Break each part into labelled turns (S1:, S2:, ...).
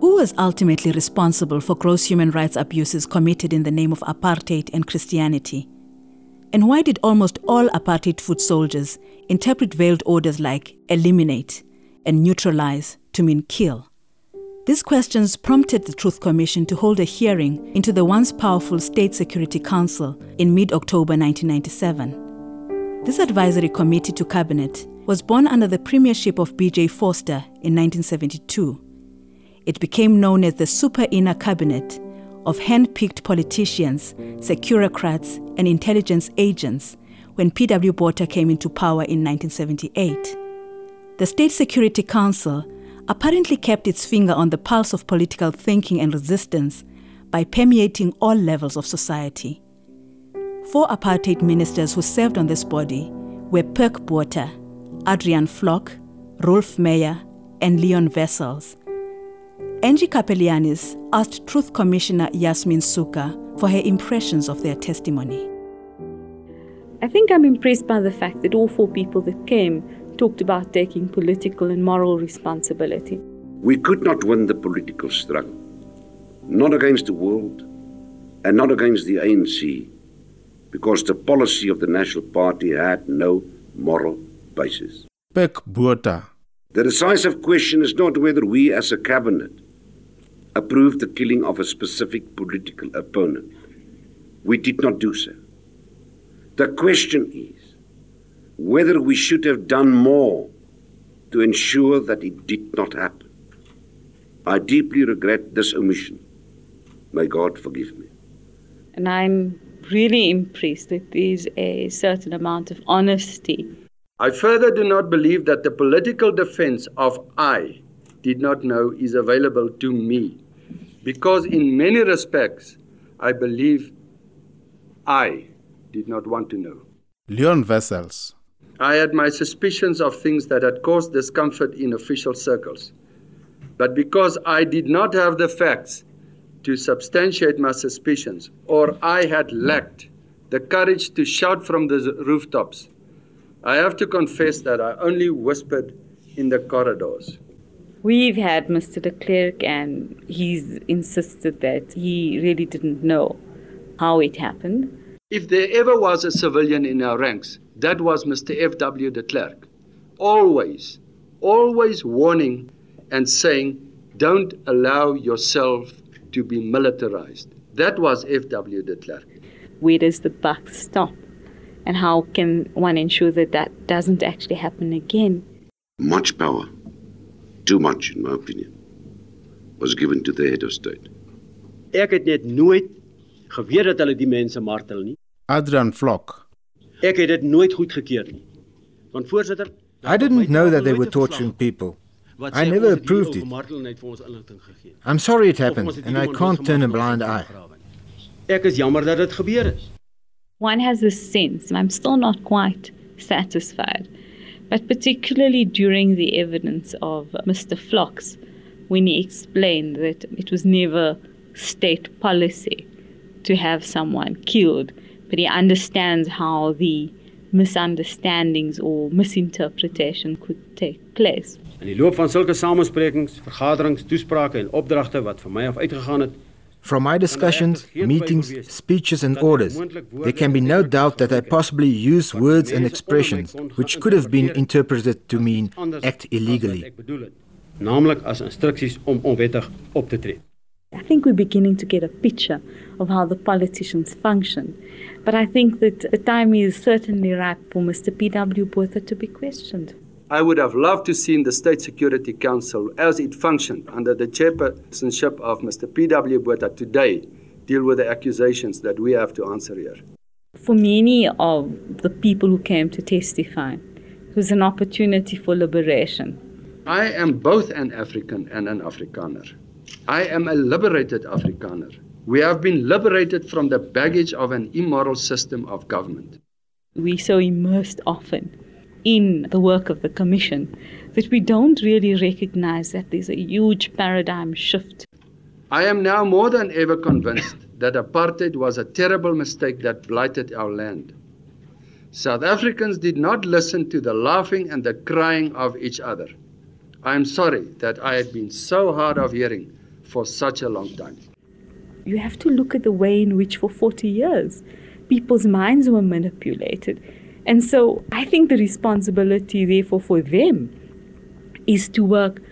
S1: Who was ultimately responsible for gross human rights abuses committed in the name of apartheid and Christianity? And why did almost all apartheid foot soldiers interpret veiled orders like eliminate and neutralize to mean kill? These questions prompted the Truth Commission to hold a hearing into the once powerful State Security Council in mid October 1997. This advisory committee to Cabinet was born under the premiership of B.J. Vorster in 1972. It became known as the Super Inner Cabinet of hand picked politicians, securocrats, and intelligence agents when P.W. Botha came into power in 1978. The State Security Council apparently kept its finger on the pulse of political thinking and resistance by permeating all levels of society. Four apartheid ministers who served on this body were Pik Botha, Adrian Vlok, Roelf Meyer, and Leon Wessels. Angie Kapelianis asked Truth Commissioner Yasmin Sooka for her impressions of their testimony.
S2: I think I'm impressed by the fact that all four people that came talked about taking political and moral responsibility.
S3: We could not win the political struggle, not against the world and not against the ANC, because the policy of the National Party had no moral basis.
S4: Pik Botha.
S3: The decisive question is not whether we as a cabinet approve the killing of a specific political opponent. We did not do so. The question is whether we should have done more to ensure that it did not happen. I deeply regret this omission. May God forgive me.
S2: And I'm really impressed that there's a certain amount of honesty.
S5: I further do not believe that the political defense of I did not know is available to me, because in many respects, I believe I did not want to know.
S4: Leon Wessels.
S5: I had my suspicions of things that had caused discomfort in official circles. But because I did not have the facts to substantiate my suspicions, or I had lacked the courage to shout from the rooftops, I have to confess that I only whispered in the corridors.
S2: We've had Mr. de Klerk, and he's insisted that he really didn't know how it happened.
S5: If there ever was a civilian in our ranks, that was Mr. F.W. de Klerk. Always, always warning and saying, don't allow yourself to be militarized. That was F.W. de Klerk.
S2: Where does the buck stop? And how can one ensure that that doesn't actually happen again?
S3: Much power, too much in my opinion, was given to the head of state.
S6: Ek het net nooit geweet dat hulle die mense martel nie.
S4: Adrian Vlok.
S6: Ek het dit nooit goedgekeur nie. Want voorsitter,
S7: I didn't know that they were torturing people. I never approved it. I'm sorry it happened and I can't turn a blind eye.
S6: Ek is jammer dat dit gebeur is.
S2: One has a sense, and I'm still not quite satisfied, but particularly during the evidence of Mr. Vloks, when he explained that it was never state policy to have someone killed, but he understands how the misunderstandings or misinterpretation could take place.
S6: In die loop van sulke samesprekings, vergaderings, toesprake en opdragte wat van my af uitgegaan het,
S7: From my discussions, meetings, speeches, and orders, there can be no doubt that I possibly used words and expressions which could have been interpreted to mean act illegally.
S6: naamlik as instruksies om onwettig op te tree.
S2: I think we're beginning to get a picture of how the politicians function. But I think that the time is certainly ripe for Mr. P.W. Botha to be questioned.
S5: I would have loved to see the State Security Council, as it functioned under the chairpersonship of Mr. P.W. Botha today, deal with the accusations that we have to answer here.
S2: For many of the people who came to testify, it was an opportunity for liberation.
S5: I am both an African and an Afrikaner. I am a liberated Afrikaner. We have been liberated from the baggage of an immoral system of government.
S2: We're so immersed often in the work of the Commission that we don't really recognize that there's a huge paradigm shift.
S5: I am now more than ever convinced that apartheid was a terrible mistake that blighted our land. South Africans did not listen to the laughing and the crying of each other. I am sorry that I had been so hard of hearing for such a long time.
S2: You have to look at the way in which, for 40 years, people's minds were manipulated. And so I think the responsibility, therefore, for them is to work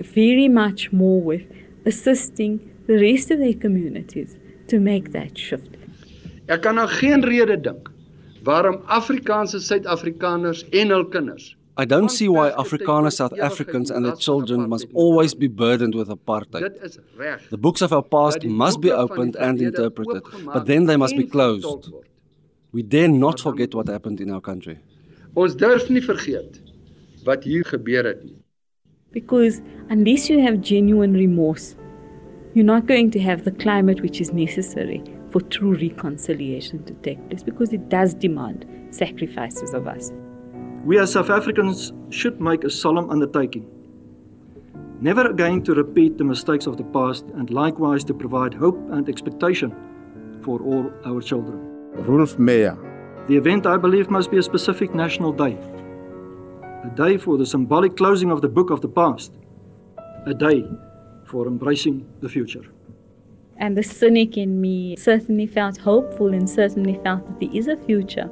S2: very much more with assisting the rest of their communities to make that shift.
S5: Ek kan nou geen rede dink waarom Afrikaanse Suid-Afrikaners en hul kinders
S8: I don't see why Afrikaner South Africans and their children must always be burdened with apartheid. The books of our past must be opened and interpreted, but then they must be closed. We dare not forget what happened in our country.
S5: Ons durf nie vergeet wat hier gebeur het nie.
S2: Because unless you have genuine remorse, you're not going to have the climate which is necessary for true reconciliation to take place because it does demand sacrifices of us.
S9: We as South Africans should make a solemn undertaking never again to repeat the mistakes of the past and likewise to provide hope and expectation for all our children.
S4: Roelf Meyer.
S9: The event, I believe, must be a specific national day. A day for the symbolic closing of the book of the past. A day for embracing the future.
S2: And the cynic in me certainly felt hopeful and certainly felt that there is a future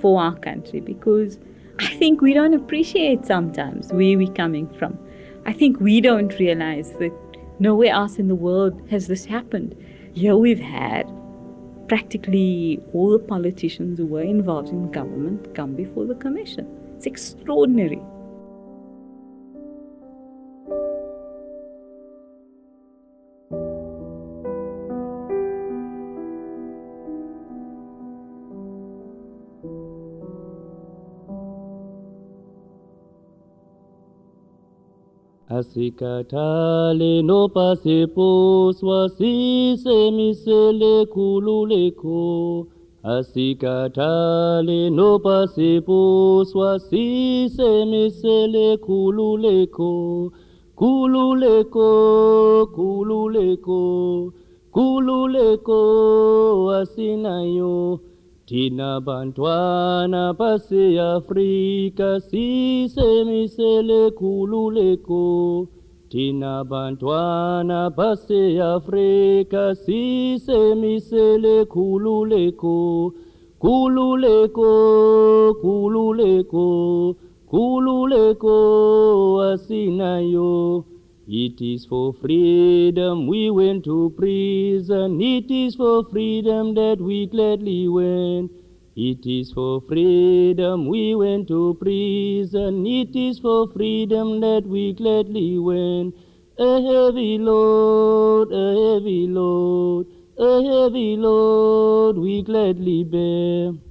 S2: for our country because I think we don't appreciate sometimes where we're coming from. I think we don't realize that nowhere else in the world has this happened. Here we've had practically all the politicians who were involved in government come before the commission. It's extraordinary.
S10: Asikatale no pasepo swasise misele kululeko. Asikatale no pasepo swasise misele kululeko. Kululeko, kululeko, kululeko asinayo. Thina bantwana base-Afrika sisemisele khululeko Thina bantwana base-Afrika sisemisele khululeko Khululeko khululeko khululeko asinayo It is for freedom we went to prison. It is for freedom that we gladly went. It is for freedom we went to prison. It is for freedom that we gladly went. A heavy load, a heavy load, a heavy load we gladly bear.